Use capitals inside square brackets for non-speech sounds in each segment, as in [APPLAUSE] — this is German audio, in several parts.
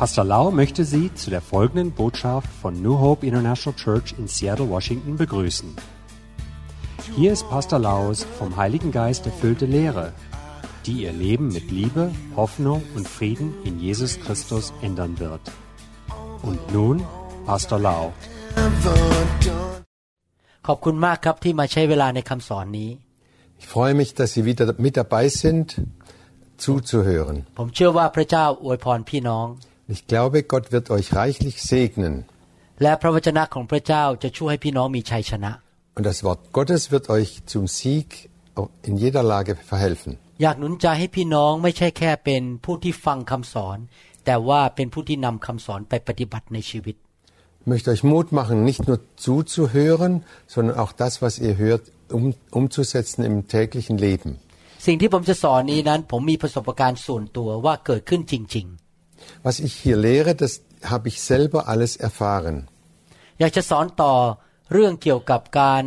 Pastor Lau möchte Sie zu der folgenden Botschaft von New Hope International Church in Seattle, Washington begrüßen. Hier ist Pastor Laus vom Heiligen Geist erfüllte Lehre, die Ihr Leben mit Liebe, Hoffnung und Frieden in Jesus Christus ändern wird. Und nun Pastor Lau. ขอบคุณมากครับที่มาใช้เวลาในคำสอนนี้ Ich freue mich, dass Sie wieder mit dabei sind, zuzuhören. ผมเชื่อว่าพระเจ้าอวยพรพี่น้อง Ich glaube, Gott wird euch reichlich segnen. และพระวจนะของพระเจ้าจะช่วยให้พี่น้องมีชัยชนะ Und das Wort Gottes wird euch zum Sieg in jeder Lage verhelfen. อยากหนุนใจให้พี่น้องไม่ใช่แค่เป็นผู้ที่ฟังคำสอน แต่ว่าเป็นผู้ที่นำคำสอนไปปฏิบัติในชีวิต Ich möchte euch Mut machen, nicht nur zuzuhören, sondern auch das, was ihr hört, um, umzusetzen im täglichen Leben. สิ่งที่ผมจะสอนนี้นั้น ผมมีประสบการณ์ส่วนตัวว่าเกิดขึ้นจริง Was ich hier lehre, das habe ich selber alles erfahren. ๆ อยากจะสอนต่อเรื่องเกี่ยวกับการ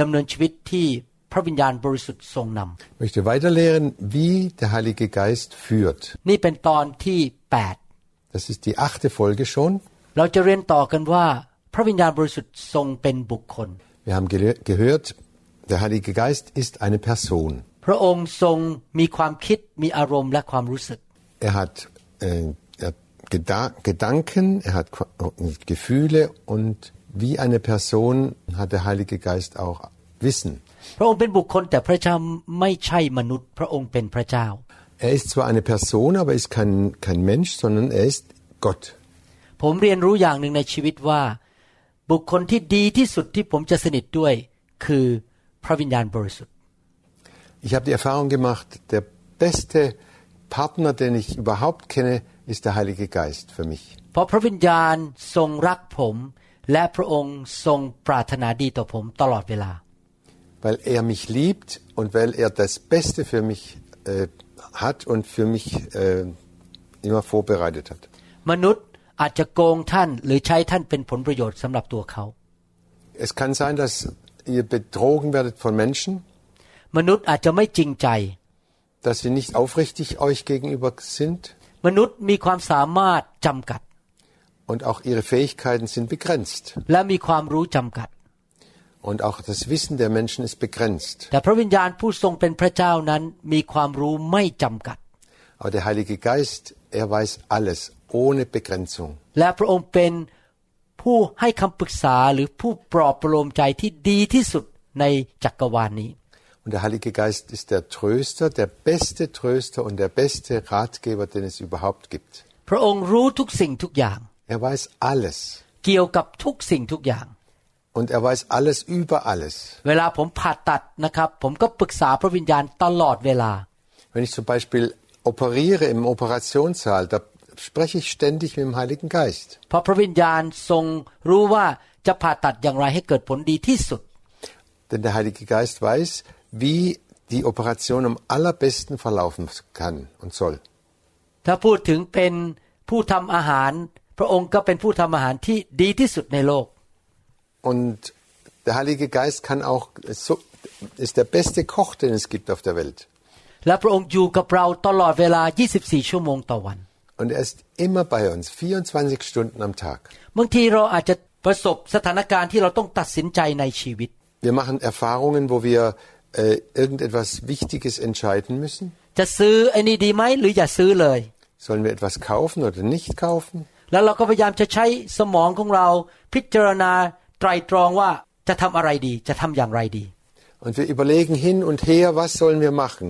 ดำเนินชีวิตที่พระวิญญาณบริสุทธิ์ทรงน Ich möchte weiterlehren, wie der Heilige Geist führt. ำนี่เป็นตอนที่ Das ist die achte Folge schon. 8 เราจะเรียนต่อกันว่าพระวิญญาณบริสุทธิ์ทรงเป็นบุคคล Wir haben gele- gehört, der Heilige Geist ist eine Person. พระองค์ทรงมีความคิดมีอารมณ์และความรู้สึก Er hat, äh, er hat Geda Gedanken, er hat Qu- äh, Gefühle und wie eine Person hat der Heilige Geist auch Wissen. พระองค์เป็นบุคคลแต่พระเจ้าไม่ใช่มนุษย์ พระองค์เป็นพระเจ้า Er ist zwar eine Person, aber ist kein, kein Mensch, sondern er ist Gott. ผมเรียนรู้อย่างหนึ่งในชีวิตว่า บุคคลที่ดีที่สุดที่ผมจะสนิทด้วย คือพระวิญญาณบริสุทธิ์ Ich habe die Erfahrung gemacht, der beste Partner, den ich überhaupt kenne, ist der Heilige Geist für mich. เพราะพระวิญญาณทรงรักผม และพระองค์ทรงปรารถนาดีต่อผมตลอดเวลา Weil er mich liebt und weil er das Beste für mich äh, hat und für mich äh, immer vorbereitet hat. มนุษย์อาจจะโกงท่าน หรือใช้ท่านเป็นผลประโยชน์สำหรับตัวเขา Es kann sein, dass ihr betrogen werdet von Menschen, มนุษย์อาจจะไม่จริงใจ dass sie nicht aufrichtig euch gegenüber sind มนุษย์มีความสามารถจำกัด und auch ihre Fähigkeiten sind begrenzt และมีความรู้จำกัด und auch das Wissen der Menschen ist begrenzt. แต่พระวิญญาณผู้ทรงเป็นพระเจ้านั้นมีความรู้ไม่จำกัด Aber der Heilige Geist, er weiß alles ohne Begrenzung. และพระองค์เป็นผู้ให้คำปรึกษาหรือผู้ปลอบประโลมใจที่ดีที่สุดในจักรวาลนี้ Und der Heilige Geist ist der Tröster, der beste Tröster und der beste Ratgeber, den es überhaupt gibt. พระองค์รู้ทุกสิ่งทุกอย่าง Er weiß alles. เกี่ยวกับทุกสิ่งทุกอย่าง Und er weiß alles über alles. เวลาผมผ่าตัดนะครับ ผมก็ปรึกษาพระวิญญาณตลอดเวลา Wenn ich zum Beispiel operiere im Operationssaal, da spreche ich ständig mit dem Heiligen Geist. เพราะพระวิญญาณทรงรู้ว่าจะผ่าตัดอย่างไรให้เกิดผลดีที่สุด Denn der Heilige Geist weiß, wie die Operation am allerbesten verlaufen kann und soll. ถ้าพูดถึงเป็นผู้ทำอาหาร พระองค์ก็เป็นผู้ทำอาหารที่ดีที่สุดในโลก Und der Heilige Geist kann auch, so, ist der beste Koch, den es gibt auf der Welt. และพระองค์อยู่กับเราตลอดเวลา 24 ชั่วโมงต่อวัน Und er ist immer bei uns, 24 Stunden am Tag. บางทีเราอาจจะประสบสถานการณ์ที่เราต้องตัดสินใจในชีวิต Wir machen Erfahrungen, wo wir äh, irgendetwas Wichtiges entscheiden müssen. จะซื้อไอ้นี่ดีไหมหรืออย่าซื้อเลย Sollen wir etwas kaufen oder nicht kaufen? แล้วเราก็พยายามจะใช้สมองของเราพิจารณาไตรตรองว่าจะทำอะไรดี จะทำอย่างไรดี Und wir überlegen hin und her, was sollen wir machen?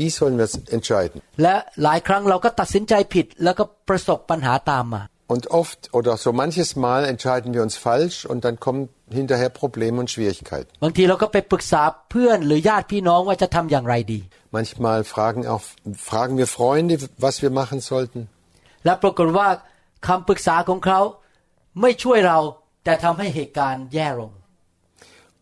Wie sollen wir es entscheiden? และหลายครั้งเราก็ตัดสินใจผิด แล้วก็ประสบปัญหาตามมา und oft oder so manches Mal entscheiden wir uns falsch und dann kommen hinterher Probleme und Schwierigkeiten. Manchmal fragen, auch, fragen wir Freunde, was wir machen sollten.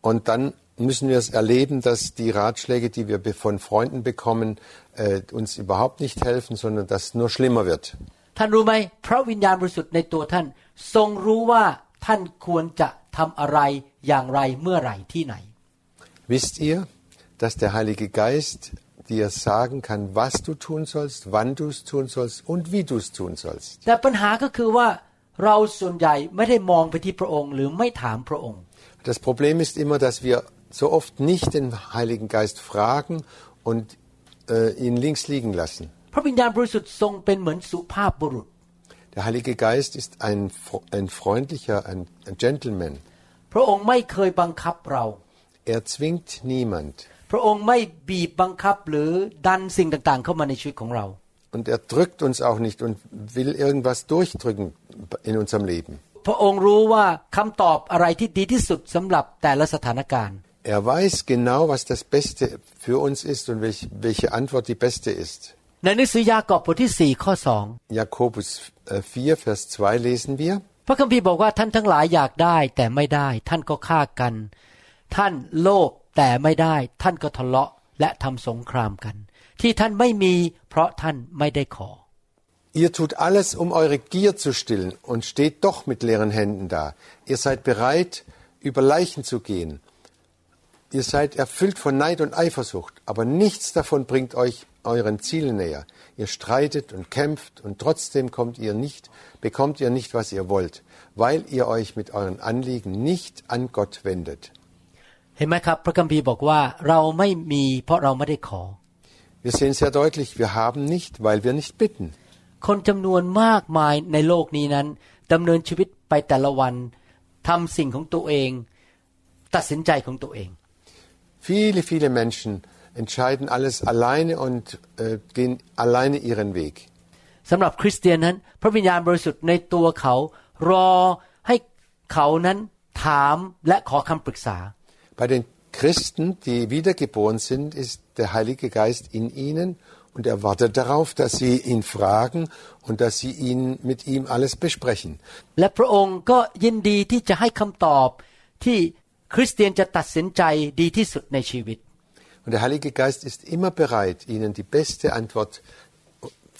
Und dann müssen wir es erleben, dass die Ratschläge, die wir von Freunden bekommen, äh, uns überhaupt nicht helfen, sondern dass es nur schlimmer wird. ท่านรู้ไหมพระวิญญาณบริสุทธิ์ในตัวท่าน ทรงรู้ว่าท่านควรจะทำอะไรอย่างไรเมื่อไหร่ที่ไหน Wisst ihr, dass der Heilige Geist dir sagen kann, was du tun sollst, wann du es tun sollst und wie du es tun sollst. แต่ปัญหาก็คือว่าเราส่วนใหญ่ไม่ได้มองไปที่พระองค์ หรือไม่ถามพระองค์ Das Problem ist immer, dass wir so oft nicht den Heiligen Geist fragen und äh, ihn links liegen lassen. พระวิญญาณบริสุทธิ์ทรงเป็นเหมือนสุภาพบุรุษ Der Heilige Geist ist ein, fr- ein freundlicher, ein, ein Gentleman. พระองค์ไม่เคยบังคับเรา Er zwingt niemand พระองค์ไม่บีบบังคับหรือดันสิ่งต่างๆ เข้ามาในชีวิตของเรา und er drückt uns auch nicht und will irgendwas durchdrücken in unserem Leben. พระองค์รู้ว่าคำตอบอะไรที่ดีที่สุดสำหรับแต่ละสถานการณ์ Er weiß genau, was das Beste für uns ist und welch, welche Antwort die beste ist. ในหนังสือยากอบบทที่สี่ข้อสอง Jakobus äh, 4, Vers 2 lesen wir. พระคัมภีร์บอกว่าท่านทั้งหลายอยากได้แต่ไม่ได้ ท่านก็ฆ่ากัน ท่านโลภแต่ไม่ได้ ท่านก็ทะเลาะและทำสงครามกัน ที่ท่านไม่มีเพราะท่านไม่ได้ขอ Ihr tut alles, um eure Gier zu stillen und steht doch mit leeren Händen da. Ihr seid bereit, über Leichen zu gehen. Ihr seid erfüllt von Neid und Eifersucht, aber nichts davon bringt euch euren Zielen näher. Ihr streitet und kämpft und trotzdem kommt ihr nicht, bekommt ihr nicht, was ihr wollt, weil ihr euch mit euren Anliegen nicht an Gott wendet. เห็นไหมครับ พระคัมภีร์บอกว่าเราไม่มีเพราะเราไม่ได้ขอ Wir sehen sehr deutlich, wir haben nicht, weil wir nicht bitten. คนจำนวนมากมายในโลกนี้นั้นดำเนินชีวิตไปแต่ละวันทำสิ่งของตัวเอง ตัดสินใจของตัวเอง Viele, viele Menschen entscheiden alles alleine und äh, gehen alleine ihren Weg. สำหรับคริสเตียนนั้น พระวิญญาณบริสุทธิ์ในตัวเขา รอให้เขานั้นถามและขอคำปรึกษา Bei den Christen, die wiedergeboren sind, ist der Heilige Geist in ihnen und er wartet darauf, dass sie ihn fragen und dass sie ihn mit ihm alles besprechen. และพระองค์ก็ยินดีที่จะให้คำตอบที่ คริสเตียนจะตัดสินใจดีที่สุดในชีวิต Und der Heilige Geist ist immer bereit, ihnen die beste Antwort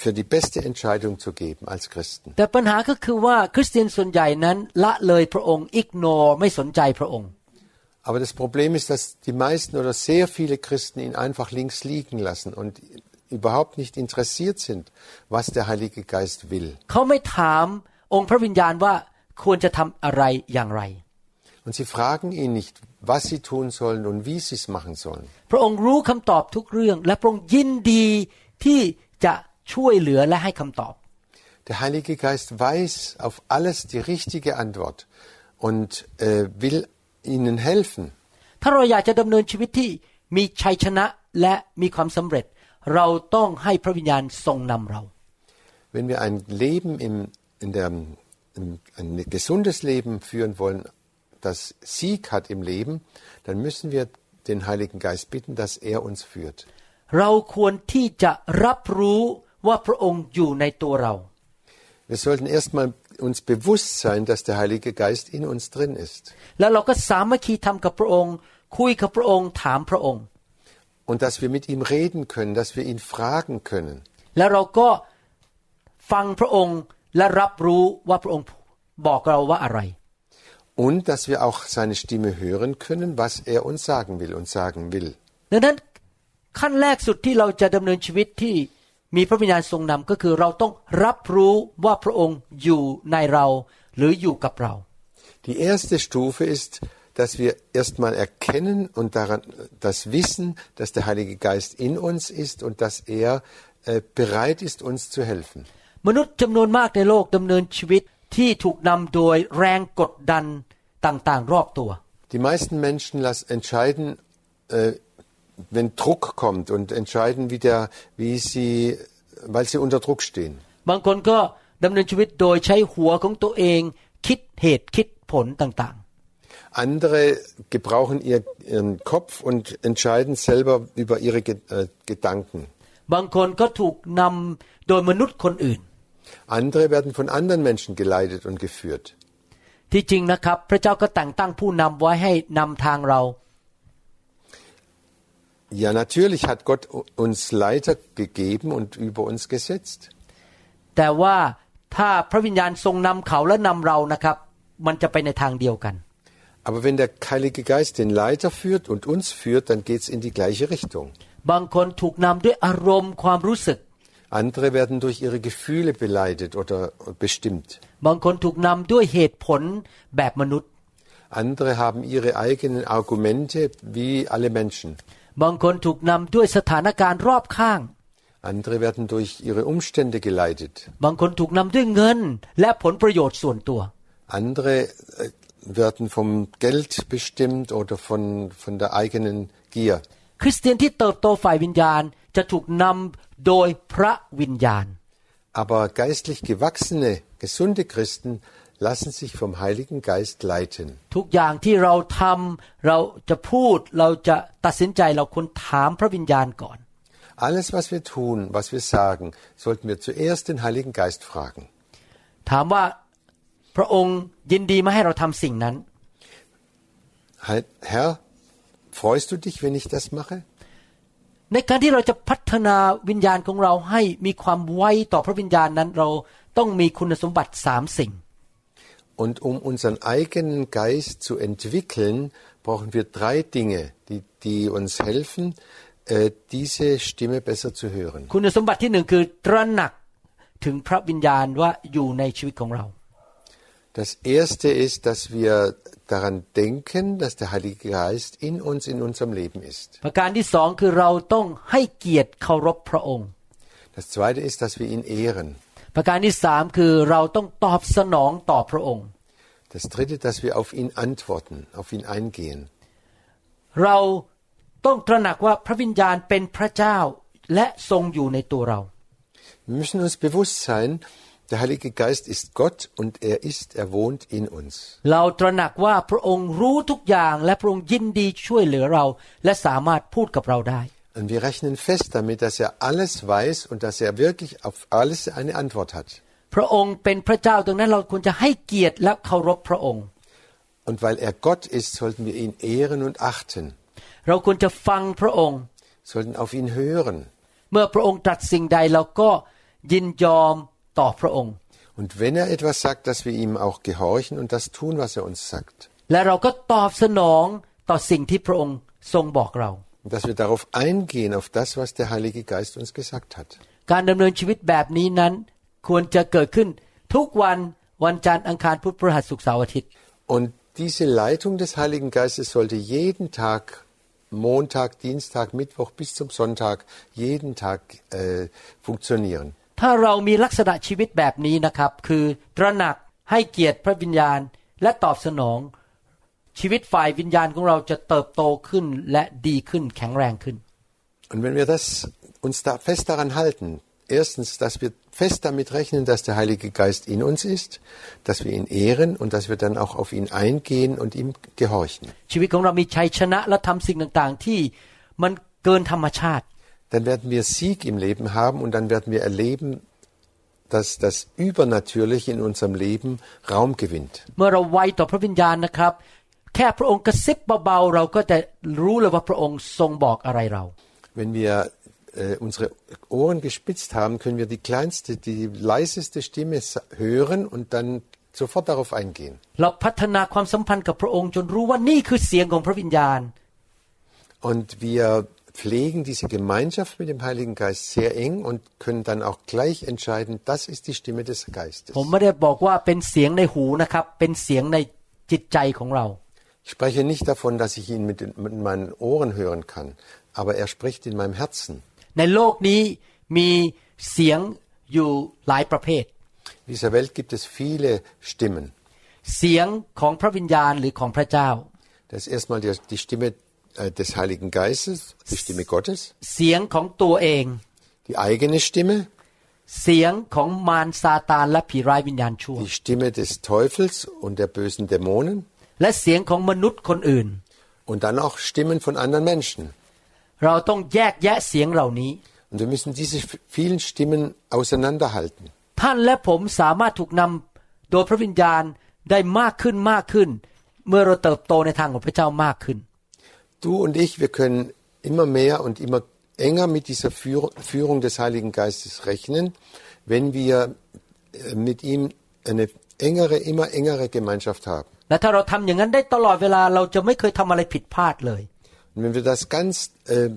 für die beste Entscheidung zu geben als Christen. แต่ปัญหาก็คือว่าคริสเตียนส่วนใหญ่นั้นละเลยพระองค์อิกโนไม่สนใจพระองค์ Aber das Problem ist, dass die meisten oder sehr viele Christen ihn einfach links liegen lassen und überhaupt nicht interessiert sind, was der Heilige Geist will. เขาไม่ถามองค์พระวิญญาณว่าควรจะทำอะไรอย่างไร Und sie fragen ihn nicht, was sie tun sollen und wie sie es machen sollen. พระองค์รู้คำตอบทุกเรื่อง และพระองค์ยินดีที่จะช่วยเหลือและให้คำตอบ Der Heilige Geist weiß auf alles die richtige Antwort und äh, will ihnen helfen. ถ้าเราอยากจะดำเนินชีวิตที่มีชัยชนะและมีความสำเร็จ เราต้องให้พระวิญญาณทรงนำเรา Wenn wir ein Leben im, in der, im, ein gesundes Leben führen wollen, das Sieg hat im Leben, dann müssen wir den Heiligen Geist bitten, dass er uns führt. Wir sollten erstmal uns bewusst sein, dass der Heilige Geist in uns drin ist. Und dass wir mit ihm reden können, dass wir ihn fragen können. Und Und dass wir auch seine Stimme hören können, was er uns sagen will und sagen will. ดังนั้นขั้นแรกสุดที่เราจะดำเนินชีวิตที่มีพระวิญญาณทรงนำก็คือเราต้องรับรู้ว่าพระองค์อยู่ในเรา หรืออยู่กับเรา Die erste Stufe ist, dass wir erstmal erkennen und daran das wissen, dass der Heilige Geist in uns ist und dass er äh, bereit ist, uns zu helfen. มนุษย์จำนวนมากในโลกดำเนินชีวิต ที่ถูกนำโดยแรงกดดันต่างๆ รอบตัว Die meisten Menschen las, entscheiden, äh, wenn Druck kommt und entscheiden, wie, der, wie sie, weil sie unter Druck stehen. บางคนก็ดำเนินชีวิตโดยใช้หัวของตัวเอง คิดเหตุคิดผลต่าง Andere gebrauchen ihr, ihren Kopf und entscheiden selber über ihre Ge äh, Gedanken. ๆ บางคนก็ถูกนำโดยมนุษย์คนอื่น Andere werden von anderen Menschen geleitet und geführt. ที่จริงนะครับ พระเจ้าก็แต่งตั้งผู้นำไว้ให้นำทางเรา Ja, natürlich hat Gott uns Leiter gegeben und über uns gesetzt. แต่ว่าถ้าพระวิญญาณทรงนำเขาและนำเรานะครับ มันจะไปในทางเดียวกัน Aber wenn der Heilige Geist den Leiter führt und uns führt, dann geht's in die gleiche Richtung. บางคนถูกนำด้วยอารมณ์ความรู้สึก Andere werden durch ihre Gefühle beleidigt oder bestimmt. บางคนถูกนำด้วยเหตุผลแบบมนุษย์ Andere haben ihre eigenen Argumente wie alle Menschen. บางคนถูกนำด้วยสถานการณ์รอบข้าง Andere werden durch ihre Umstände geleitet. บางคนถูกนำด้วยเงินและผลประโยชน์ส่วนตัว Andere äh, werden vom Geld bestimmt oder von, von der eigenen Gier. คริสเตียนที่เติบโตฝ่ายวิญญาณ จะถูกนำโดยพระวิญญาณ Aber geistlich gewachsene, gesunde Christen lassen sich vom Heiligen Geist leiten. ทุกอย่างที่เราทำเราจะพูดเราจะตัดสินใจเราควรถามพระวิญญาณก่อน Alles, was wir tun, was wir sagen, sollten wir zuerst den Heiligen Geist fragen. ถามว่าพระองค์ยินดีไหมาให้เราทำสิ่งนั้น Herr, freust du dich, wenn ich das mache? ในการที่เราจะพัฒนาวิญญาณของเราให้มีความไวต่อพระวิญญาณนั้นเราต้องมีคุณสมบัติสามสิ่ง Und um unseren eigenen Geist zu entwickeln, brauchen wir drei Dinge, die, die uns helfen, äh, diese Stimme besser zu hören. คุณสมบัติที่หนึ่งคือตระหนักถึงพระวิญญาณว่าอยู่ในชีวิตของเรา Das erste ist, dass wir daran denken, dass der Heilige Geist in uns, in unserem Leben ist. ประการที่สองคือเราต้องให้เกียรติเคารพพระองค์ Das zweite ist, dass wir ihn ehren. ประการที่สามคือเราต้องตอบสนองต่อพระองค์ Das dritte, dass wir auf ihn antworten, auf ihn eingehen. เราต้องตระหนักว่าพระวิญญาณเป็นพระเจ้าและทรงอยู่ในตัวเรา Wir müssen uns bewusst sein, der Heilige Geist ist Gott und er ist, er wohnt in uns. เราตระหนักว่าพระองค์รู้ทุกอย่างและพระองค์ยินดีช่วยเหลือเรา และสามารถพูดกับเราได้ Und wir rechnen fest damit, dass er alles weiß und dass er wirklich auf alles eine Antwort hat. พระองค์เป็นพระเจ้าดังนั้นเราควรจะให้เกียรติและเคารพพระองค์ Und weil er Gott ist, sollten wir ihn ehren und achten, เราควรจะฟังพระองค์ sollten auf ihn hören. เมื่อพระองค์ตรัสสิ่งใดเราก็ยินยอม ต่อพระองค์ Und wenn er etwas sagt, dass wir ihm auch gehorchen und das tun, was er uns sagt. และเราก็ตอบสนองต่อสิ่งที่พระองค์ทรงบอกเรา Und dass wir darauf eingehen, auf das, was der Heilige Geist uns gesagt hat. การดำเนินชีวิตแบบนี้นั้น ควรจะเกิดขึ้นทุกวันวันจันทร์อังคารพุธพฤหัสศุกร์เสาร์อาทิตย์ Und diese Leitung des Heiligen Geistes sollte jeden Tag, Montag, Dienstag, Mittwoch bis zum Sonntag, jeden Tag äh, funktionieren. ถ้าเรามีลักษณะชีวิตแบบนี้นะครับ คือตระหนักให้เกียรติพระวิญญาณและตอบสนอง ชีวิตฝ่ายวิญญาณของเราจะเติบโตขึ้นและดีขึ้นแข็งแรงขึ้น Und wenn wir das, uns da fest daran halten, erstens, dass wir fest damit rechnen, dass der Heilige Geist in uns ist, dass wir ihn ehren und dass wir dann auch auf ihn eingehen und ihm gehorchen. ชีวิตของเรามีชัยชนะและทำสิ่งต่างๆที่มันเกินธรรมชาติ Dann werden wir Sieg im Leben haben und dann werden wir erleben, dass das Übernatürliche in unserem Leben Raum gewinnt. เมื่อเราไวต่อพระวิญญาณนะครับ แค่พระองค์กระซิบเบาๆเราก็จะรู้เลยว่าพระองค์ทรงบอกอะไรเรา Wenn wir äh, unsere Ohren gespitzt haben, können wir die kleinste, die leiseste Stimme sa- hören und dann sofort darauf eingehen. เราพัฒนาความสัมพันธ์กับพระองค์จนรู้ว่านี่คือเสียงของพระวิญญาณ Und wir pflegen diese Gemeinschaft mit dem Heiligen Geist sehr eng und können dann auch gleich entscheiden, das ist die Stimme des Geistes. ผมไม่ได้บอกว่าเป็นเสียงในหูนะครับ เป็นเสียงในจิตใจของเรา Ich spreche nicht davon, dass ich ihn mit, den- mit meinen Ohren hören kann, aber er spricht in meinem Herzen. ในโลกนี้มีเสียงอยู่หลายประเภท In dieser Welt gibt es viele Stimmen. เสียงของพระวิญญาณหรือของพระเจ้า Das ist erstmal die, die Stimme äh, des Heiligen Geistes, die Stimme Gottes, เสียงของตัวเอง die eigene Stimme, เสียงของมารซาตานและผีร้ายวิญญาณชั่ว die Stimme des Teufels und der bösen Dämonen และเสียงของมนุษย์คนอื่น und dann auch Stimmen von anderen Menschen. เราต้องแยกแยะเสียงเหล่านี้ Und wir müssen diese f- vielen Stimmen auseinanderhalten. ท่านและผมสามารถถูกนำโดยพระวิญญาณได้มากขึ้นมากขึ้น เมื่อเราเติบโตในทางของพระเจ้ามากขึ้น du und ich, wir können immer mehr und immer enger mit dieser Führung des Heiligen Geistes rechnen, wenn wir äh, mit ihm eine engere, immer engere Gemeinschaft haben. Und wenn wir das ganz, äh,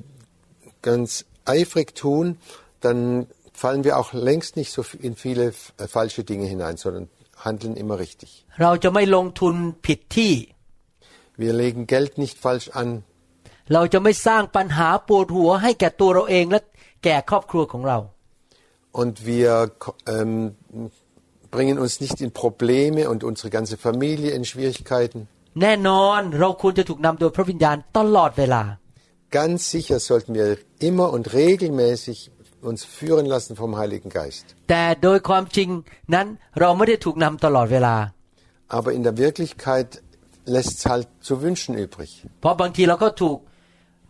ganz eifrig tun, dann fallen wir auch längst nicht so in viele äh, falsche Dinge hinein, sondern handeln immer richtig. Wir legen Geld nicht falsch an. เราจะไม่สร้างปัญหาปวดหัวให้แก่ตัวเราเองและแก่ครอบครัวของเรา Und wir ähm, bringen uns nicht in Probleme und unsere ganze Familie in Schwierigkeiten. แน่นอนเราควรจะถูกนำโดยพระวิญญาณตลอดเวลา Ganz sicher sollten wir immer und regelmäßig uns führen lassen vom Heiligen Geist. แต่โดยความจริงนั้นเราไม่ได้ถูกนำตลอดเวลา Aber in der Wirklichkeit lässt es halt zu wünschen übrig. เพราะบางทีเราก็ถูก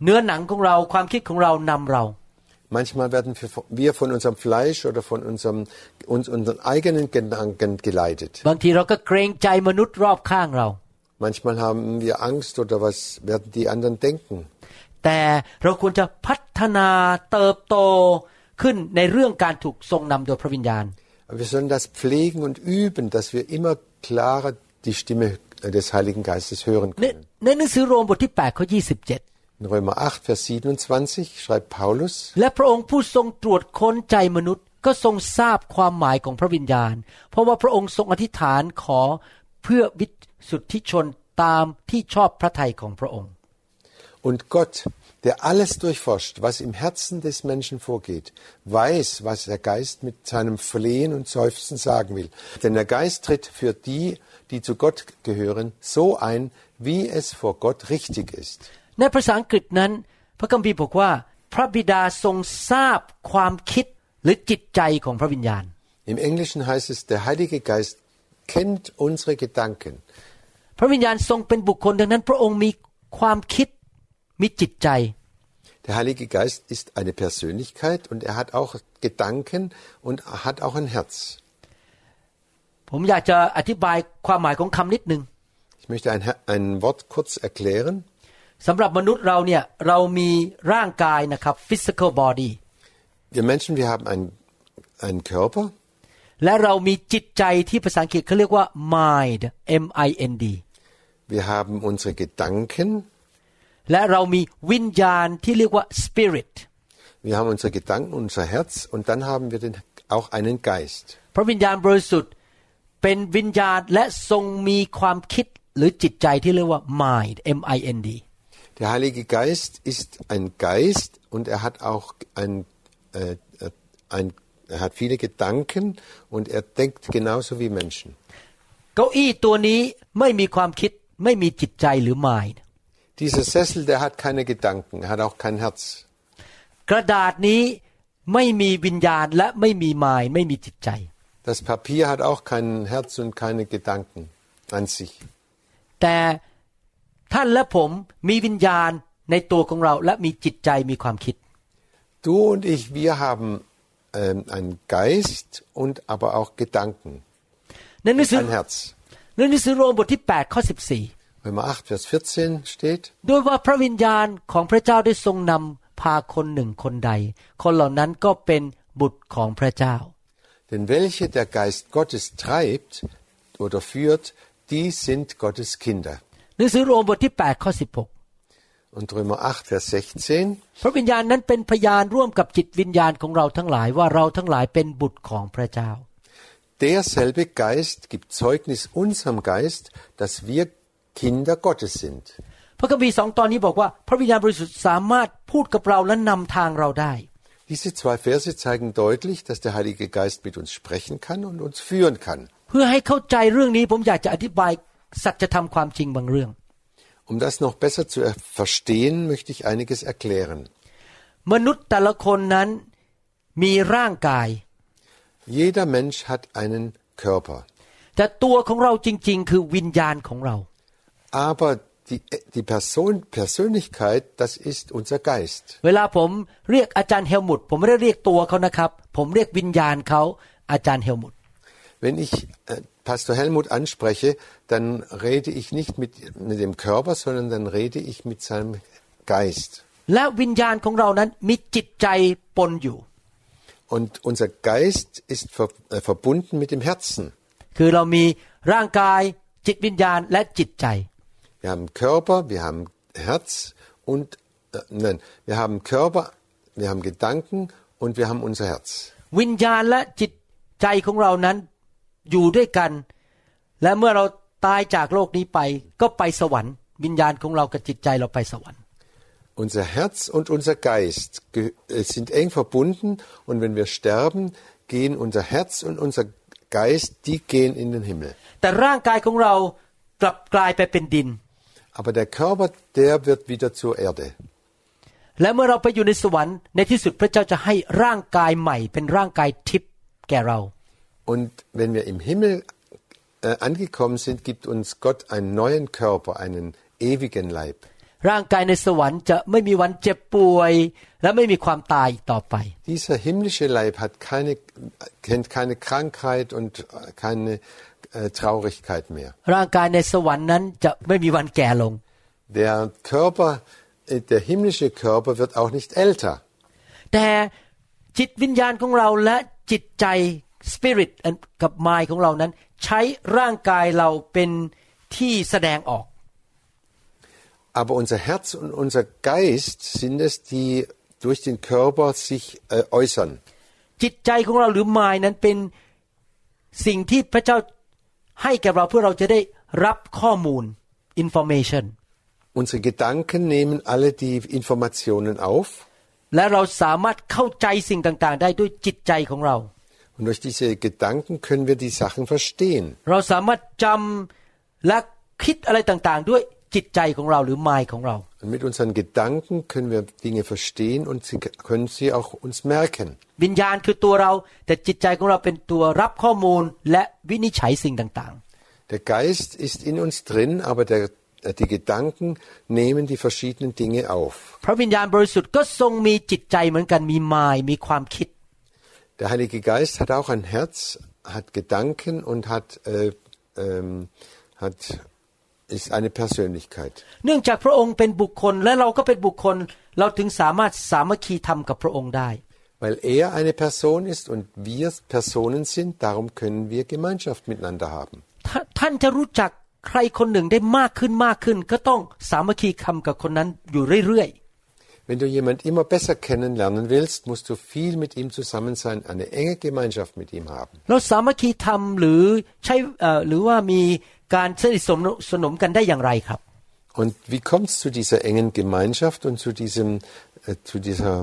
เนื้อหนังของเราความคิดของเรานำเรา Manchmal werden wir, wir von unserem Fleisch oder von unserem, uns, unseren eigenen Gedanken geleitet. บางทีเราก็เกรงใจมนุษย์รอบข้างเรา Manchmal haben wir Angst oder was werden die anderen denken. แต่เราควรจะพัฒนาเติบโตขึ้นในเรื่องการถูกทรงนำโดยพระวิญญาณ Aber wir sollen das pflegen und üben, dass wir immer klarer die Stimme des Heiligen Geistes hören ใน können. ในหนังสือโรมบทที่8ข้อ27 In Römer 8, Vers 27 schreibt Paulus, และพระองค์ผู้ทรงตรวจค้นใจมนุษย์ ก็ทรงทราบความหมายของพระวิญญาณ เพราะว่าพระองค์ทรงอธิษฐานขอเพื่อวิสุทธิชนตามที่ชอบพระทัยของพระองค์ Und Gott, der alles durchforscht, was im Herzen des Menschen vorgeht, weiß, was der Geist mit seinem Flehen und Seufzen sagen will. Denn der Geist tritt für die, die zu Gott gehören, so ein, wie es vor Gott richtig ist. ในภาษาอังกฤษนั้น พระคัมภีร์บอกว่า พระบิดาทรงทราบความคิดหรือจิตใจของพระวิญญาณ Im Englischen heißt es, der Heilige Geist kennt unsere Gedanken. พระวิญญาณทรงเป็นบุคคลดังนั้น พระองค์มีความคิดมีจิตใจ Der Heilige Geist ist eine Persönlichkeit und er hat auch Gedanken und hat auch ein Herz. ผมอยากจะอธิบายความหมายของคำนิดหนึ่ง Ich möchte ein, ein Wort kurz erklären. สำหรับมนุษย์เราเนี่ยเรามีร่างกายนะครับ physical body Wir Menschen, wir haben einen, einen Körper และเรามีจิตใจที่ภาษาอังกฤษเขาเรียกว่า mind M I N D Wir haben unsere Gedanken, และเรามีวิญญาณที่เรียกว่า spirit wir haben unsere Gedanken, unser Herz und dann haben wir den, auch einen Geist. พระวิญญาณบริสุทธิ์เป็นวิญญาณและทรงมีความคิดหรือจิตใจที่เรียกว่า mind M I N D Der Heilige Geist ist ein Geist und er hat auch ein, äh, äh, ein er hat viele Gedanken und er denkt genauso wie Menschen. เก้าอี้ตัวนี้ไม่มีความคิดไม่มีจิตใจหรือ mind Dieser Sessel, der hat keine Gedanken, er hat auch kein Herz. กระดาษนี้ไม่มีวิญญาณและไม่มี mind ไม่มีจิตใจ Das Papier hat auch kein Herz und keine Gedanken an sich. แต่ ท่านและผมมีวิญญาณในตัวของเราและมีจิตใจมีความคิด Du und ich, wir haben ähm, einen Geist und aber auch Gedanken, ในหนังสือ ein Herz. ในหนังสือโรมบทที่8ข้อ14 Römer 8, Vers 14 steht, ด้วยว่าพระวิญญาณของพระเจ้าได้ทรงนำพาคนหนึ่งคนใด คนเหล่านั้นก็เป็นบุตรของพระเจ้า denn welche der Geist Gottes treibt oder führt, die sind Gottes Kinder. หนังสือโรมบทที่8ข้อ16 Und Römer 8, Vers 16, พระวิญญาณนั้นเป็นพยานร่วมกับจิตวิญญาณของเราทั้งหลายว่าเราทั้งหลายเป็นบุตรของพระเจ้า derselbe Geist gibt Zeugnis unserem Geist, dass wir Kinder Gottes sind. พระคัมภีร์สองตอนนี้บอกว่าพระวิญญาณบริสุทธิ์สามารถพูดกับเราและนำทางเราได้ Diese zwei Verse zeigen deutlich, dass der Heilige Geist mit uns sprechen kann und uns führen kann. เพื่อให้เข้าใจเรื่องนี้ผมอยากจะอธิบาย สัจธรรมความจริงบางเรื่อง Um das noch besser zu er- verstehen, möchte ich einiges erklären. มนุษย์แต่ละคนนั้นมีร่างกาย Jeder Mensch hat einen Körper, แต่ตัวของเราจริง ๆ คือวิญญาณของเรา aber die, die Person, Persönlichkeit, das ist unser Geist. เวลาผมเรียกอาจารย์เฮลมุตผมไม่ได้เรียกตัวเขานะครับ ผมเรียกวิญญาณเขาอาจารย์เฮลมุต Wenn ich äh, Pastor Helmut anspreche, dann rede ich nicht mit, mit dem Körper, sondern dann rede ich mit seinem Geist. และวิญญาณของเรานั้นมีจิตใจปนอยู่ Und unser Geist ist ver, äh, verbunden mit dem Herzen. คือเรามีร่างกายจิตวิญญาณและจิตใจ Wir haben Körper, wir haben Herz und äh, nein, wir haben Körper, wir haben Gedanken und wir haben unser Herz. วิญญาณและจิตใจของเรานั้น อยู่ด้วยกัน และเมื่อเราตายจากโลกนี้ไปก็ไปสวรรค์วิญญาณของเรากับจิตใจเราไปสวรรค์ Unser Herz und unser Geist ge- äh, sind eng verbunden und wenn wir sterben, gehen unser Herz und unser Geist, die gehen in den Himmel. แต่ร่างกายของเรากลับกลายไปเป็นดิน Aber der Körper, der wird wieder zur Erde. และเมื่อเราไปอยู่ในสวรรค์ในที่สุดพระเจ้าจะให้ร่างกายใหม่เป็นร่างกายทิพย์แก่เรา Und wenn wir im Himmel äh, angekommen sind, gibt uns Gott einen neuen Körper, einen ewigen Leib. ร่างกายในสวรรค์จะไม่มีวันเจ็บป่วย และไม่มีความตายอีกต่อไป Dieser himmlische Leib hat keine, kennt keine Krankheit und äh, keine äh, Traurigkeit mehr. ร่างกายในสวรรค์นั้นจะไม่มีวันแก่ลง Der Körper, äh, der himmlische Körper wird auch nicht älter. แต่จิตวิญญาณของเราและจิตใจ สปิริตกับมายของเรานั้น ใช้ร่างกายเราเป็นที่แสดงออก Aber unser Herz und unser Geist sind es, die durch den Körper sich äh, äußern. จิตใจของเราหรือมายนั้นเป็นสิ่งที่พระเจ้าให้แก่เราเพื่อเราจะได้รับข้อมูล information Unsere Gedanken nehmen alle die Informationen auf และเราสามารถเข้าใจสิ่งต่างๆ ได้ด้วยจิตใจของเรา und durch diese Gedanken können wir die Sachen verstehen. เราสามารถจำและคิดอะไรต่างๆ ด้วยจิตใจของเราหรือมายของเรา Und mit unseren Gedanken können wir Dinge verstehen und sie können sie auch uns merken. วิญญาณคือตัวเรา แต่จิตใจของเราเป็นตัวรับข้อมูลและวินิจฉัยสิ่งต่าง Der Geist ist in uns drin, aber der, äh, die Gedanken nehmen die verschiedenen Dinge auf. ๆ พระวิญญาณบริสุทธิ์ก็ทรงมีจิตใจเหมือนกันมีมายมีความคิด Der Heilige Geist hat auch ein Herz, hat Gedanken und hat, äh, ähm, hat ist eine Persönlichkeit. เนื่องจากพระองค์เป็นบุคคลและเราก็เป็นบุคคล เราถึงสามารถสามัคคีธรรมกับพระองค์ได้ Weil er eine Person ist und wir Personen sind, darum können wir Gemeinschaft miteinander haben. ถ้าท่านจะรู้จักใครคนหนึ่งได้มากขึ้นมากขึ้น ก็ต้องสามัคคีธรรมกับคนนั้นอยู่เรื่อย Wenn du jemand immer besser kennenlernen willst, musst du viel mit ihm zusammen sein, eine enge Gemeinschaft mit ihm haben. ๆเราสามัคคีธรรมหรือใช้เอ่อหรือว่ามีการสนิทสนมสนมกันได้อย่างไรครับ Und wie kommt es zu dieser engen Gemeinschaft und zu, diesem, äh, zu dieser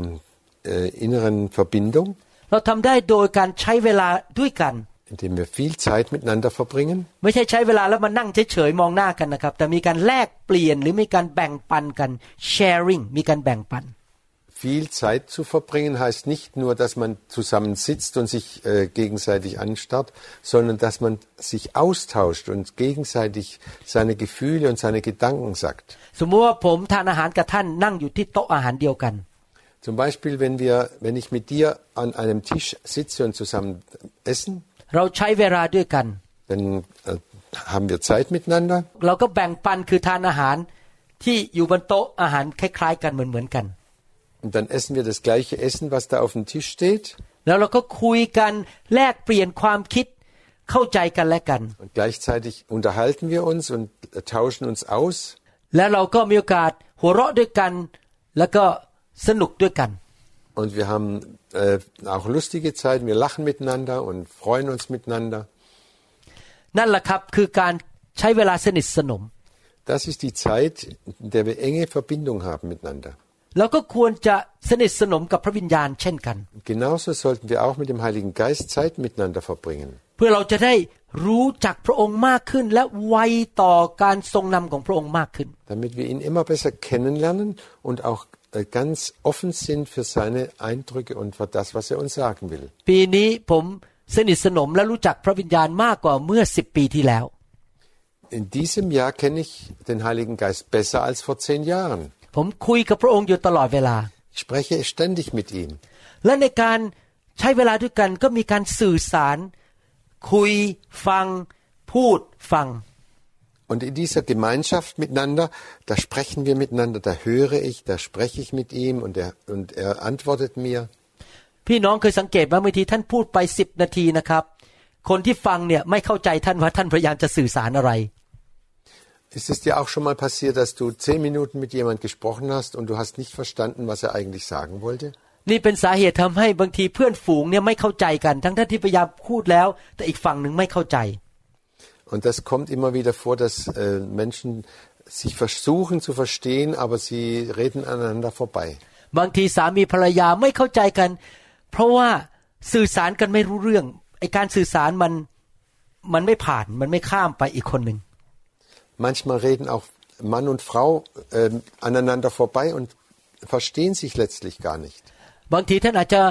äh, inneren Verbindung? เราทำได้โดยการใช้เวลาด้วยกัน Indem wir viel Zeit miteinander verbringen. ไม่ใช่ใช้เวลาแล้วมานั่งเฉยๆมองหน้ากันนะครับ แต่มีการแลกเปลี่ยนหรือมีการแบ่งปันกัน sharing มีการแบ่งปัน Viel Zeit zu verbringen heißt nicht nur, dass man zusammen sitzt und sich äh, gegenseitig anstarrt, sondern dass man sich austauscht und gegenseitig seine Gefühle und seine Gedanken sagt. สมมติว่าผมทานอาหารกับท่านนั่งอยู่ที่โต๊ะอาหารเดียวกัน Zum Beispiel, wenn, wir, wenn ich mit dir an einem Tisch sitze und zusammen essen, เราใช้เวลาด้วยกัน dann äh, haben wir Zeit miteinander เราก็แบ่งปันคือทานอาหารที่อยู่บนโต๊ะอาหารคล้ายๆกันเหมือนๆกัน und dann essen wir das gleiche Essen, was da auf dem Tisch steht แล้วเราก็คุยกันแลกเปลี่ยนความคิดเข้าใจกันและกัน und gleichzeitig unterhalten wir uns und äh, tauschen uns aus แล้วเราก็มีโอกาสหัวเราะด้วยกัน แล้วก็สนุกด้วยกัน und wir haben äh, auch lustige Zeiten, wir lachen miteinander und freuen uns miteinander. นั่นแหละครับคือการใช้เวลาสนิทสนม Das ist die Zeit, in der wir enge Verbindung haben miteinander. แล้วก็ควรจะสนิทสนมกับพระวิญญาณเช่นกัน Und genauso sollten wir auch mit dem Heiligen Geist Zeit miteinander verbringen, เพื่อเราจะได้รู้จักพระองค์มากขึ้น และไวต่อการทรงนำของพระองค์มากขึ้น damit wir ihn immer besser kennenlernen und auch äh, ganz offen sind für seine Eindrücke und für das, was er uns sagen will. ปีนี้ผมสนิทสนมและรู้จักพระวิญญาณมากกว่าเมื่อสิบปีที่แล้ว In diesem Jahr kenne ich den Heiligen Geist besser als vor zehn Jahren. ผมคุยกับพระองค์อยู่ตลอดเวลา Ich spreche ständig mit ihm. และในการใช้เวลาด้วยกันก็มีการสื่อสาร คุย ฟัง พูด ฟัง Und in dieser Gemeinschaft miteinander, da sprechen wir miteinander, da höre ich, da spreche ich mit ihm und er, und er antwortet mir. พี่น้องเคยสังเกตไหมบางทีท่านพูดไปสิบนาทีนะครับ คนที่ฟังเนี่ยไม่เข้าใจท่านว่าท่านพยายามจะสื่อสารอะไร Ist es dir auch schon mal passiert, dass du zehn Minuten mit jemand gesprochen hast und du hast nicht verstanden, was er eigentlich sagen wollte? นี่เป็นสาเหตุทำให้บางทีเพื่อนฝูงเนี่ยไม่เข้าใจกัน ทั้งท่านที่พยายามพูดแล้ว แต่อีกฝั่งหนึ่งไม่เข้าใจ Und das kommt immer wieder vor, dass äh, Menschen sich versuchen zu verstehen, aber sie reden aneinander vorbei. บางทีสามีภรรยาไม่เข้าใจกัน เพราะว่าสื่อสารกันไม่รู้เรื่องไอการสื่อสารมันมันไม่ผ่านมันไม่ข้ามไปอีกคนหนึ่ง Manchmal reden auch Mann und Frau äh, aneinander vorbei und verstehen sich letztlich gar nicht. บางทีท่านอาจจะ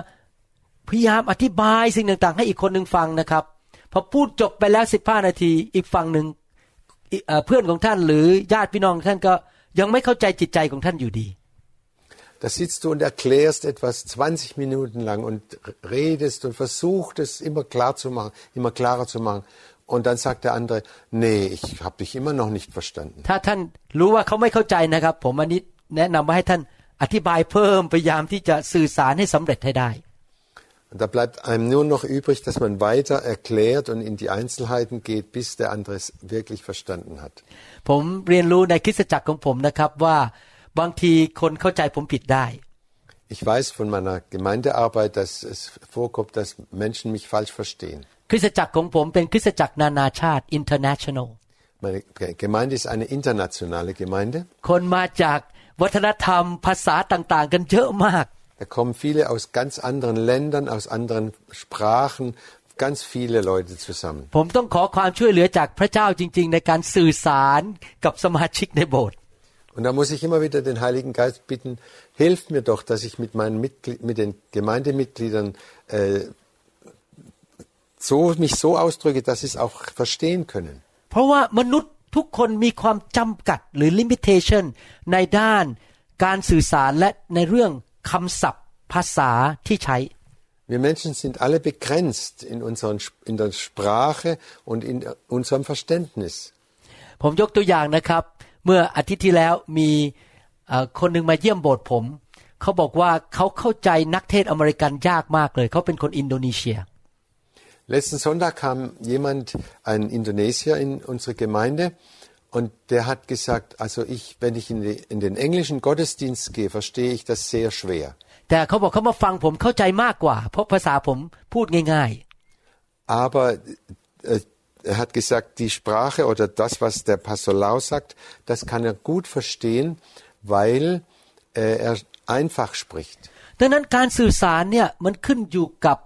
พยายามอธิบายสิ่งต่างๆ ให้อีกคนหนึ่งฟังนะครับพ อพูดจบไปแล้วสิบห้านาทีอีกฝั่งหนึ่งอีเอ่อเพื่อนของท่านหรือญาติพี่น้องของท่านก็ยังไม่เข้าใจจิตใจของท่านอยู่ดี Da sitzt du und erklärst etwas 20 Minuten lang und redest und versuchst es immer klar zu machen, immer klarer zu machen. Und dann sagt der andere, nee, ich habe dich immer noch nicht verstanden. ถ้าท่านรู้ว่าเขาไม่เข้าใจนะครับ ผมอันนี้แนะนำว่าให้ท่านอธิบายเพิ่มพยายามที่จะสื่อสารให้สำเร็จให้ได้ Und da bleibt einem nur noch übrig, dass man weiter erklärt und in die Einzelheiten geht, bis der andere es wirklich verstanden hat. ผมเรียนรู้ในคริสตจักรของผมนะครับว่าบางทีคนเข้าใจผมผิดได้ Ich weiß von meiner Gemeindearbeit, dass es vorkommt, dass Menschen mich falsch verstehen. คริสตจักรของผมเป็นคริสตจักรนานาชาติ international Meine Gemeinde ist eine internationale Gemeinde. คนมาจากวัฒนธรรมภาษาต่างๆ กันเยอะมาก Da kommen viele aus ganz anderen Ländern, aus anderen Sprachen, ganz viele Leute zusammen. ผมต้องขอความช่วยเหลือจากพระเจ้าจริง ๆ ในการสื่อสารกับสมาชิกในโบสถ์ Und da muss ich immer wieder den Heiligen Geist bitten, hilf mir doch, dass ich mit meinen Mitglied, mit den Gemeindemitgliedern äh, so, mich so ausdrücke, dass sie es auch verstehen können. เพราะว่ามนุษย์ทุกคนมีความจำกัดหรือ limitation ในด้านการสื่อสารและในเรื่อง คำศัพท์ภาษาที่ใช้ Wir Menschen sind alle begrenzt in, unseren, in der Sprache und in unserem Verständnis. ผมยกตัวอย่างนะครับ เมื่ออาทิตย์ที่แล้วมีเอ่อคนหนึ่งมาเยี่ยมโบสถ์ผม เขาบอกว่าเขาเข้าใจนักเทศน์อเมริกันยากมากเลย เขาเป็นคนอินโดนีเซีย Letzten Sonntag kam jemand, ein Indonesier in unsere Gemeinde und der hat gesagt, also ich, wenn ich in, die, in den englischen Gottesdienst gehe, verstehe ich das sehr schwer. แต่เขาบอกเขามาฟังผมเข้าใจมากกว่า เพราะภาษาผมพูดง่าย Aber äh, er hat gesagt, die Sprache oder das, was der Pastor Lau sagt, das kann er gut verstehen, weil äh, er einfach spricht. ๆ ดังนั้นการสื่อสารเนี่ยมันขึ้นอยู่กับ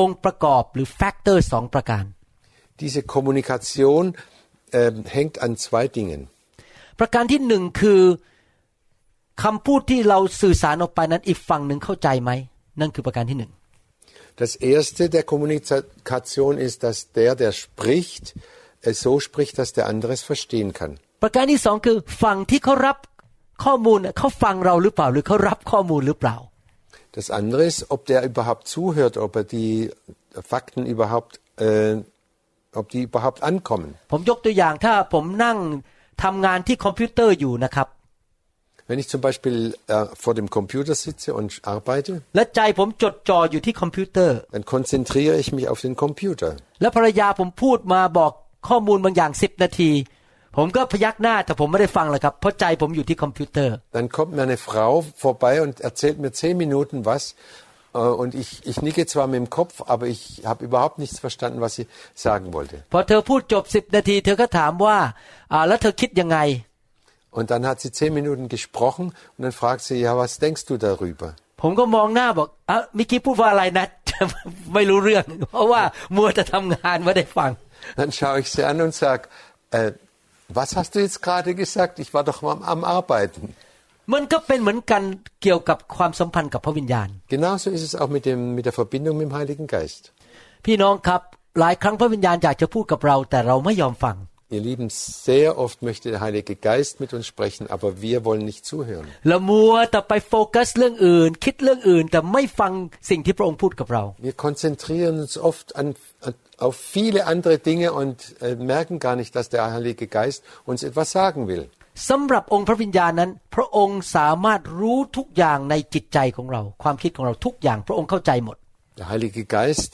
องค์ประกอบหรือแฟกเตอร์สองประการ Diese Kommunikation äh, hängt an zwei Dingen. ประการที่หนึ่งคือคำพูดที่เราสื่อสารออกไปนั้นอีกฝั่งหนึ่งเข้าใจไหม นั่นคือประการที่หนึ่ง Das erste der Kommunikation ist, dass der, der spricht, äh, so spricht, dass der andere es verstehen kann. ประการที่สองคือฝั่งที่เขารับข้อมูลน่ะเขาฟังเราหรือเปล่า หรือเขารับข้อมูลหรือเปล่า Das andere ist, ob der überhaupt zuhört, ob er die Fakten überhaupt, äh, ob die überhaupt ankommen. ผมยกตัวอย่างถ้าผมนั่งทำงานที่คอมพิวเตอร์อยู่นะครับ Wenn ich zum Beispiel äh, vor dem Computer sitze und arbeite, และใจผมจดจ่ออยู่ที่คอมพิวเตอร์ dann konzentriere ich mich auf den Computer. แล้วภรรยาผมพูดมาบอกข้อมูลบางอย่างสิบนาที ผมก็พยักหน้าแต่ผมไม่ได้ฟังเลยครับเพราะใจผมอยู่ที่คอมพิวเตอร์ Dann kommt mir eine Frau vorbei und erzählt mir zehn Minuten was. äh, Und ich, ich nicke zwar mit dem Kopf, aber ich habe überhaupt nichts verstanden, was sie sagen wollte. พอเธอพูดจบสิบนาที เธอก็ถามว่าอ่าแล้วเธอคิดยังไง Und dann hat sie zehn Minuten gesprochen und dann fragt sie, ja, was denkst du darüber? ผมก็มองหน้าบอกอ่ะเมิกี้พูดว่าอะไรนะ ไม่รู้เรื่อง เพราะว่ามัวแต่ทำงานไม่ได้ฟัง [LAUGHS] Dann schaue ich sie an und sage, äh, was hast du jetzt gerade gesagt? Ich war doch am, am Arbeiten. มันก็เป็นเหมือนกันเกี่ยวกับความสัมพันธ์กับพระวิญญาณ Genauso ist es auch mit, dem, mit der Verbindung mit dem Heiligen Geist. พี่น้องครับ หลายครั้งพระวิญญาณอยากจะพูดกับเรา แต่เราไม่ยอมฟัง Ihr Lieben, sehr oft möchte der Heilige Geist mit uns sprechen, aber wir wollen nicht zuhören. เรามัวแต่ไปโฟกัสเรื่องอื่น คิดเรื่องอื่น แต่ไม่ฟังสิ่งที่พระองค์พูดกับเรา Wir konzentrieren uns oft an, an, auf viele andere Dinge und äh, merken gar nicht, dass der Heilige Geist uns etwas sagen will. สำหรับองค์พระวิญญาณนั้น พระองค์สามารถรู้ทุกอย่างในจิตใจของเรา ความคิดของเราทุกอย่างพระองค์เข้าใจหมด Der Heilige Geist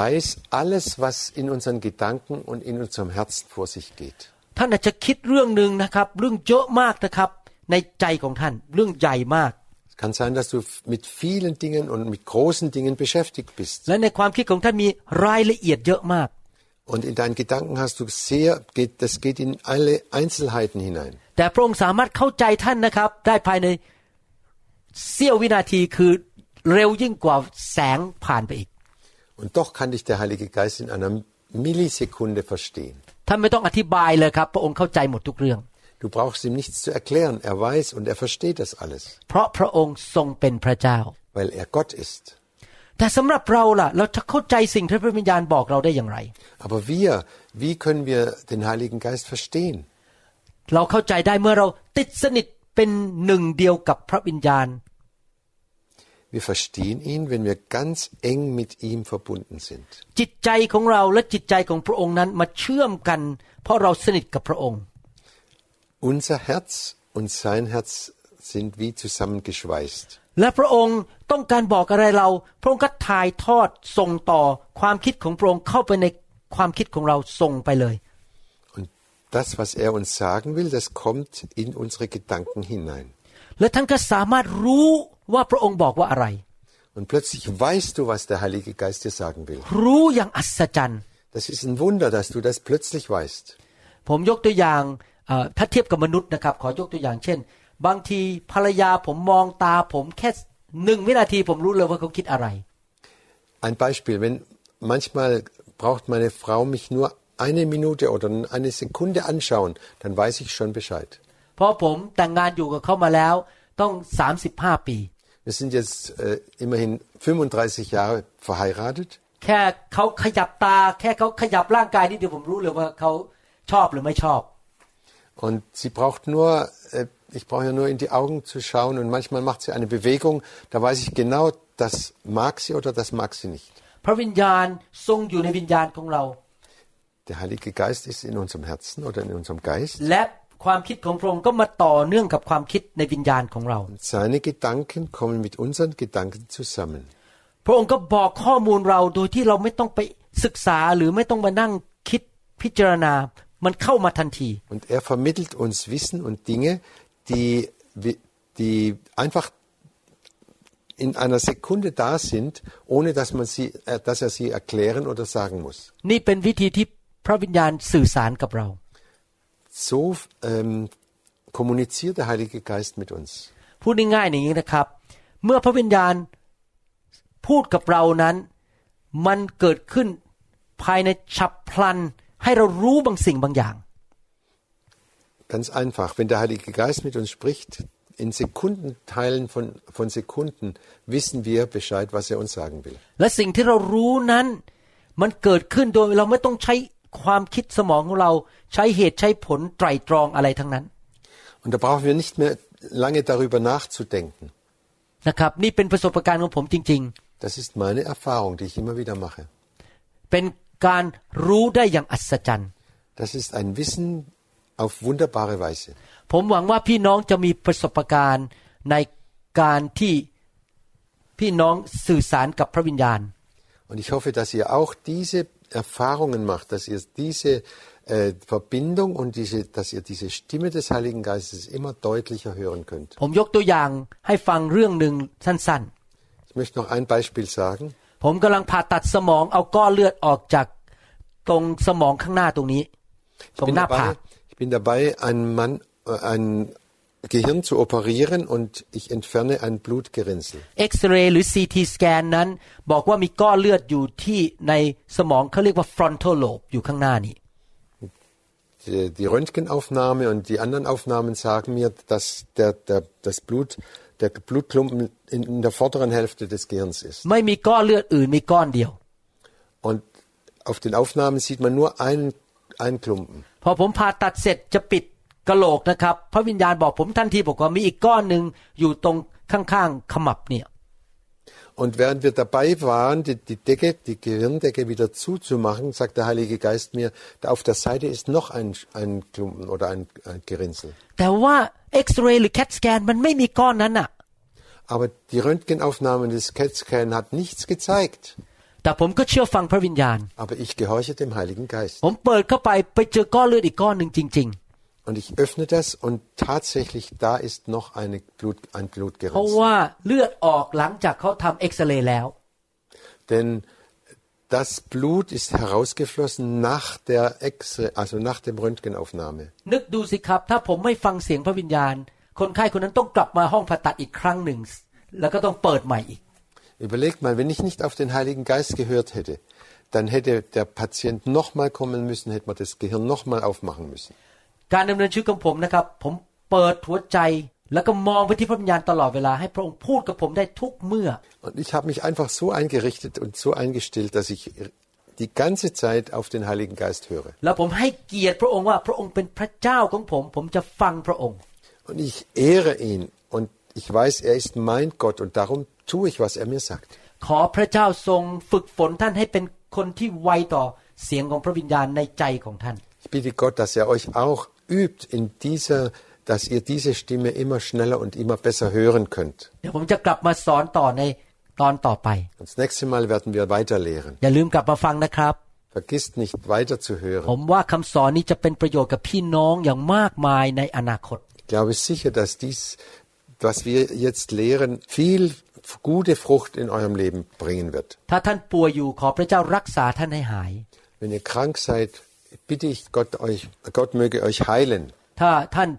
weiß alles, was in unseren Gedanken und in unserem Herzen vor sich geht. ท่านอาจจะคิดเรื่องหนึ่งนะครับ เรื่องเยอะมากนะครับ ในใจของท่าน เรื่องใหญ่มาก Kann sein, dass du mit vielen Dingen und mit großen Dingen beschäftigt bist. และในความคิดของท่านมีรายละเอียดเยอะมาก Und in deinen Gedanken hast du sehr, geht, das geht in alle Einzelheiten hinein. แต่พระองค์สามารถเข้าใจท่านนะครับ ได้ภายในเสี้ยววินาทีคือเร็วยิ่งกว่าแสงผ่านไปอีก Und doch kann dich der Heilige Geist in einer Millisekunde verstehen. ท่านไม่ต้องอธิบายเลยครับ พระองค์เข้าใจหมดทุกเรื่อง Du brauchst ihm nichts zu erklären. Er weiß und er versteht das alles, เพราะพระองค์ทรงเป็นพระเจ้า weil er Gott ist. แต่สำหรับเราล่ะ เราจะเข้าใจสิ่งที่พระวิญญาณบอกเราได้อย่างไร Aber wir, wie können wir den Heiligen Geist verstehen? เราเข้าใจได้เมื่อเราติดสนิทเป็นหนึ่งเดียวกับพระวิญญาณ Wir verstehen ihn, wenn wir ganz eng mit ihm verbunden sind. จิตใจของเราและจิตใจของพระองค์นั้นมาเชื่อมกัน เพราะเราสนิทกับพระองค์ Unser Herz und sein Herz sind wie zusammengeschweißt. และพระองค์ต้องการบอกอะไรเรา พระองค์ก็ถ่ายทอดส่งต่อความคิดของพระองค์เข้าไปในความคิดของเราส่งไปเลย Und das, was er uns sagen will, das kommt in unsere Gedanken hinein. และท่านก็สามารถรู้ว่าพระองค์บอกว่าอะไร Und plötzlich weißt du, was der Heilige Geist dir sagen will. รู้อย่างอัศจรรย์ Das ist ein Wunder, dass du das plötzlich weißt. ผมยกตัวอย่างเอ่อถ้าเทียบกับมนุษย์นะครับ ขอยกตัวอย่างเช่น บางทีภรรยาผมมองตาผมแค่หนึ่งวินาทีผมรู้เลยว่าเขาคิดอะไร Ein Beispiel, wenn manchmal braucht meine Frau mich nur eine Minute oder eine Sekunde anschauen, dann weiß ich schon Bescheid. เพราะผมแต่งงานอยู่กับเขามาแล้วต้อง 35 ปี Wir sind jetzt äh, immerhin 35 Jahre verheiratet. แค่เขาขยับตา แค่เขาขยับร่างกายนิดเดียวผมรู้เลยว่าเขาชอบหรือไม่ชอบ Und sie braucht nur, äh, ich brauche ja nur in die Augen zu schauen und manchmal macht sie eine Bewegung, da weiß ich genau, das mag sie oder das mag sie nicht. พระวิญญาณทรงอยู่ในวิญญาณของเรา Der Heilige Geist ist in unserem Herzen oder in unserem Geist. และความคิดของพระองค์ก็มาต่อเนื่องกับความคิดในวิญญาณของเรา Seine Gedanken kommen mit unseren Gedanken zusammen. พระองค์ก็บอกข้อมูลเราโดยที่เราไม่ต้องไปศึกษาหรือไม่ต้องมานั่งคิดพิจารณา มันเข้ามาทันที Und er vermittelt uns Wissen und Dinge, die, wi- die einfach in einer Sekunde da sind, ohne dass, man sie, äh, dass er sie erklären oder sagen muss. นี่เป็นวิธีที่ พระวิญญาณสื่อสารกับเรา So ähm, kommuniziert der Heilige Geist mit uns. พูดง่ายๆอย่างนี้นะครับ เมื่อพระวิญญาณพูดกับเรานั้น มันเกิดขึ้นภายในฉับพลันให้เรารู้บางสิ่งบางอย่าง Ganz einfach, wenn der Heilige Geist mit uns spricht, in Sekundenteilen von, von Sekunden wissen wir Bescheid, was er uns sagen will. และสิ่งที่เรารู้นั้น มันเกิดขึ้นโดยเราไม่ต้องใช้ ความคิดสมองของเราใช้เหตุใช้ผลไตรตรองอะไรทั้งนั้น Und da brauchen wir nicht mehr lange darüber nachzudenken. นะครับนี่เป็นประสบการณ์ของผมจริง Das ist meine Erfahrung, die ich immer wieder mache. ๆเป็นการรู้ได้อย่างอัศจรรย์ Das ist ein Wissen auf wunderbare Weise. ผมหวังว่าพี่น้องจะมีประสบการณ์ในการที่พี่น้องสื่อสารกับพระวิญญาณ Und ich hoffe, dass ihr auch diese Erfahrungen macht, dass ihr diese äh, Verbindung und diese, dass ihr diese Stimme des Heiligen Geistes immer deutlicher hören könnt. ผมยกตัวอย่างให้ฟังเรื่องหนึ่งสั้น Ich möchte noch ein Beispiel sagen. ๆ ผมกำลังผ่าตัดสมองเอาก้อนเลือดออกจากตรงสมองข้างหน้าตรงนี้ Ich ตรง bin หน้าผาก dabei, ich bin dabei einen Mann, äh, ein Gehirn zu operieren und ich entferne ein Blutgerinnsel. เอ็กซเรย์หรือ CT สแกนนั้น บอกว่ามีก้อนเลือดอยู่ที่ในสมองเขาเรียกว่า frontal lobe อยู่ข้างหน้านี้ Die, die Röntgenaufnahme und die anderen Aufnahmen sagen mir, dass der, der, das Blut, der Blutklumpen in, in der vorderen Hälfte des Gehirns ist. ไม่มีก้อนเลือดอื่นมีก้อนเดียว Und auf den Aufnahmen sieht man nur einen, einen Klumpen. พอผมผ่าตัดเสร็จจะปิด กะโหลกนะครับ พระวิญญาณบอกผมทันทีบอกว่ามีอีกก้อนหนึ่งอยู่ตรงข้างๆขมับเนี่ย Und während wir dabei waren, die, die Decke, die Gehirndecke wieder zuzumachen, sagt der Heilige Geist mir, da auf der Seite ist noch ein, ein Klumpen oder ein, ein Gerinnsel. แต่ว่าเอ็กซเรย์หรือแคทสแกนมันไม่มีก้อนนั้นอะ Aber die Röntgenaufnahme des CAT-Scan hat nichts gezeigt. แต่ผมก็เชื่อฟังพระวิญญาณ Aber ich gehorche dem Heiligen Geist. ผมเปิดเข้าไปไปเจอก้อนเลือดอีกก้อนหนึ่งจริง Und ich öffne das und tatsächlich da ist noch eine Blut, ein เพราะ Blutgerinnsel. ว่าเลือดออกหลังจากเขาทำเอ็กซเรย์แล้ว Denn das Blut ist herausgeflossen nach der Ex also nach dem Röntgenaufnahme. นึกดูสิครับ ถ้าผมไม่ฟังเสียงพระวิญญาณ คนไข้คนนั้นต้องกลับมาห้องผ่าตัดอีกครั้งหนึ่ง แล้วก็ต้องเปิดใหม่อีก Überlegt mal, wenn ich nicht auf den Heiligen Geist gehört hätte, dann hätte der Patient nochmal kommen müssen, hätte man das Gehirn nochmal aufmachen müssen. การดำเนินชีวิตของผมนะครับ ผมเปิดหัวใจ แล้วก็มองไปที่พระวิญญาณตลอดเวลาให้พระองค์พูดกับผมได้ทุกเมื่อ Und ich habe mich einfach so eingerichtet und so eingestellt, dass ich die ganze Zeit auf den Heiligen Geist höre. แล้วผมให้เกียรติพระองค์ว่าพระองค์เป็นพระเจ้าของผม ผมจะฟังพระองค์ Und ich ehre ihn und ich weiß, er ist mein Gott und darum tue ich, was er mir sagt. ขอพระเจ้าทรงฝึกฝนท่านให้เป็นคนที่ไวต่อเสียงของพระวิญญาณในใจของท่าน Ich bitte Gott, dass er euch auch übt in dieser, dass ihr diese Stimme immer schneller und immer besser hören könnt. เดี๋ยวผมจะกลับมาสอนต่อในตอนต่อไป Und das nächste Mal werden wir weiter lehren. อย่าลืมกลับมาฟังนะครับ Vergisst nicht weiter zu ผ hören. มว่าคำสอนนี้จะเป็นประโยชน์กับพี่น้องอย่างมากมายในอนาคต Ich glaube sicher, dass dies, was wir jetzt lehren, viel gute Frucht in eurem Leben bringen wird. ถ้าท่านป่วยอยู่ขอพระเจ้ารักษาท่านให้หาย Wenn ihr krank seid, bitte ich Gott euch, Gott möge euch heilen. ถ้าท่าน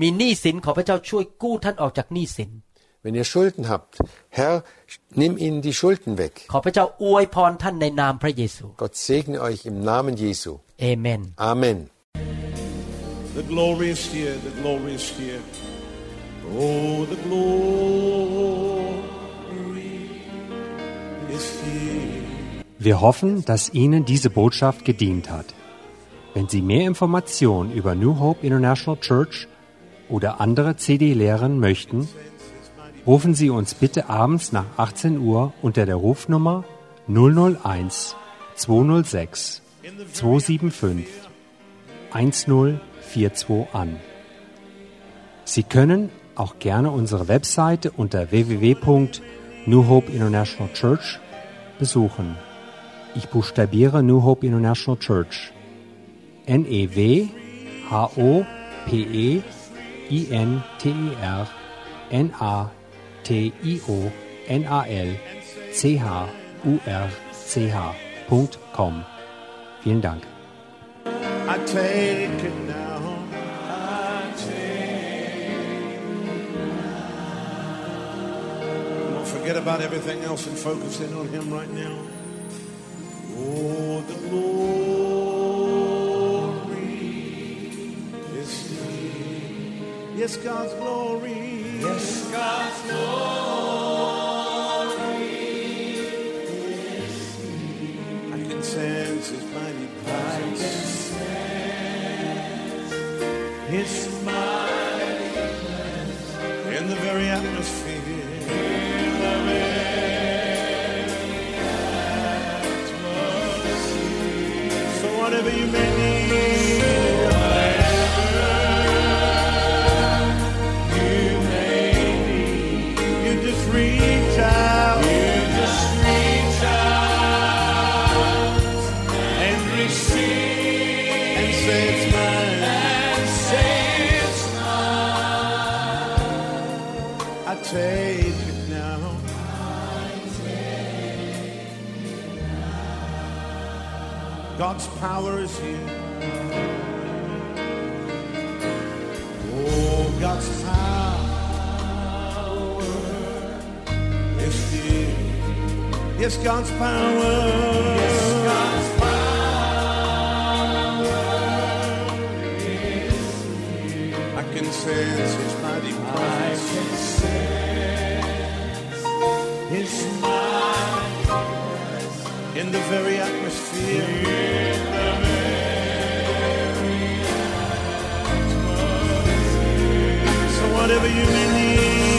มีหนี้สินขอพระเจ้าช่วยกู้ท่านออกจากหนี้สิน Wenn ihr Schulden habt, Herr, nimm ihnen die Schulden weg. ขอพระเจ้าอวยพรท่านในนามพระเยซู Gott segne euch im Namen Jesu. เอเมน Amen. The glory is here, the glory is here. Oh, the glory is here. Wir hoffen, dass Ihnen diese Botschaft gedient hat. Wenn Sie mehr Informationen über New Hope International Church oder andere CD-Lehren möchten, rufen Sie uns bitte abends nach 18 Uhr unter der Rufnummer 001 206 275 1042 an. Sie können auch gerne unsere Webseite unter www.New Hope International Church besuchen. Ich buchstabiere New Hope International Church. N E W H O P E I N T E R N A T I O N A L C H U R C H com. Vielen Dank. I take it forget about everything else and focus in on Him right now. Oh, the. Yes, God's glory. Yes, God's glory. It now. God's power is here. Oh, God's power is here. Yes, God's power. Yes, in the very atmosphere. The very atmosphere. So whatever you may need.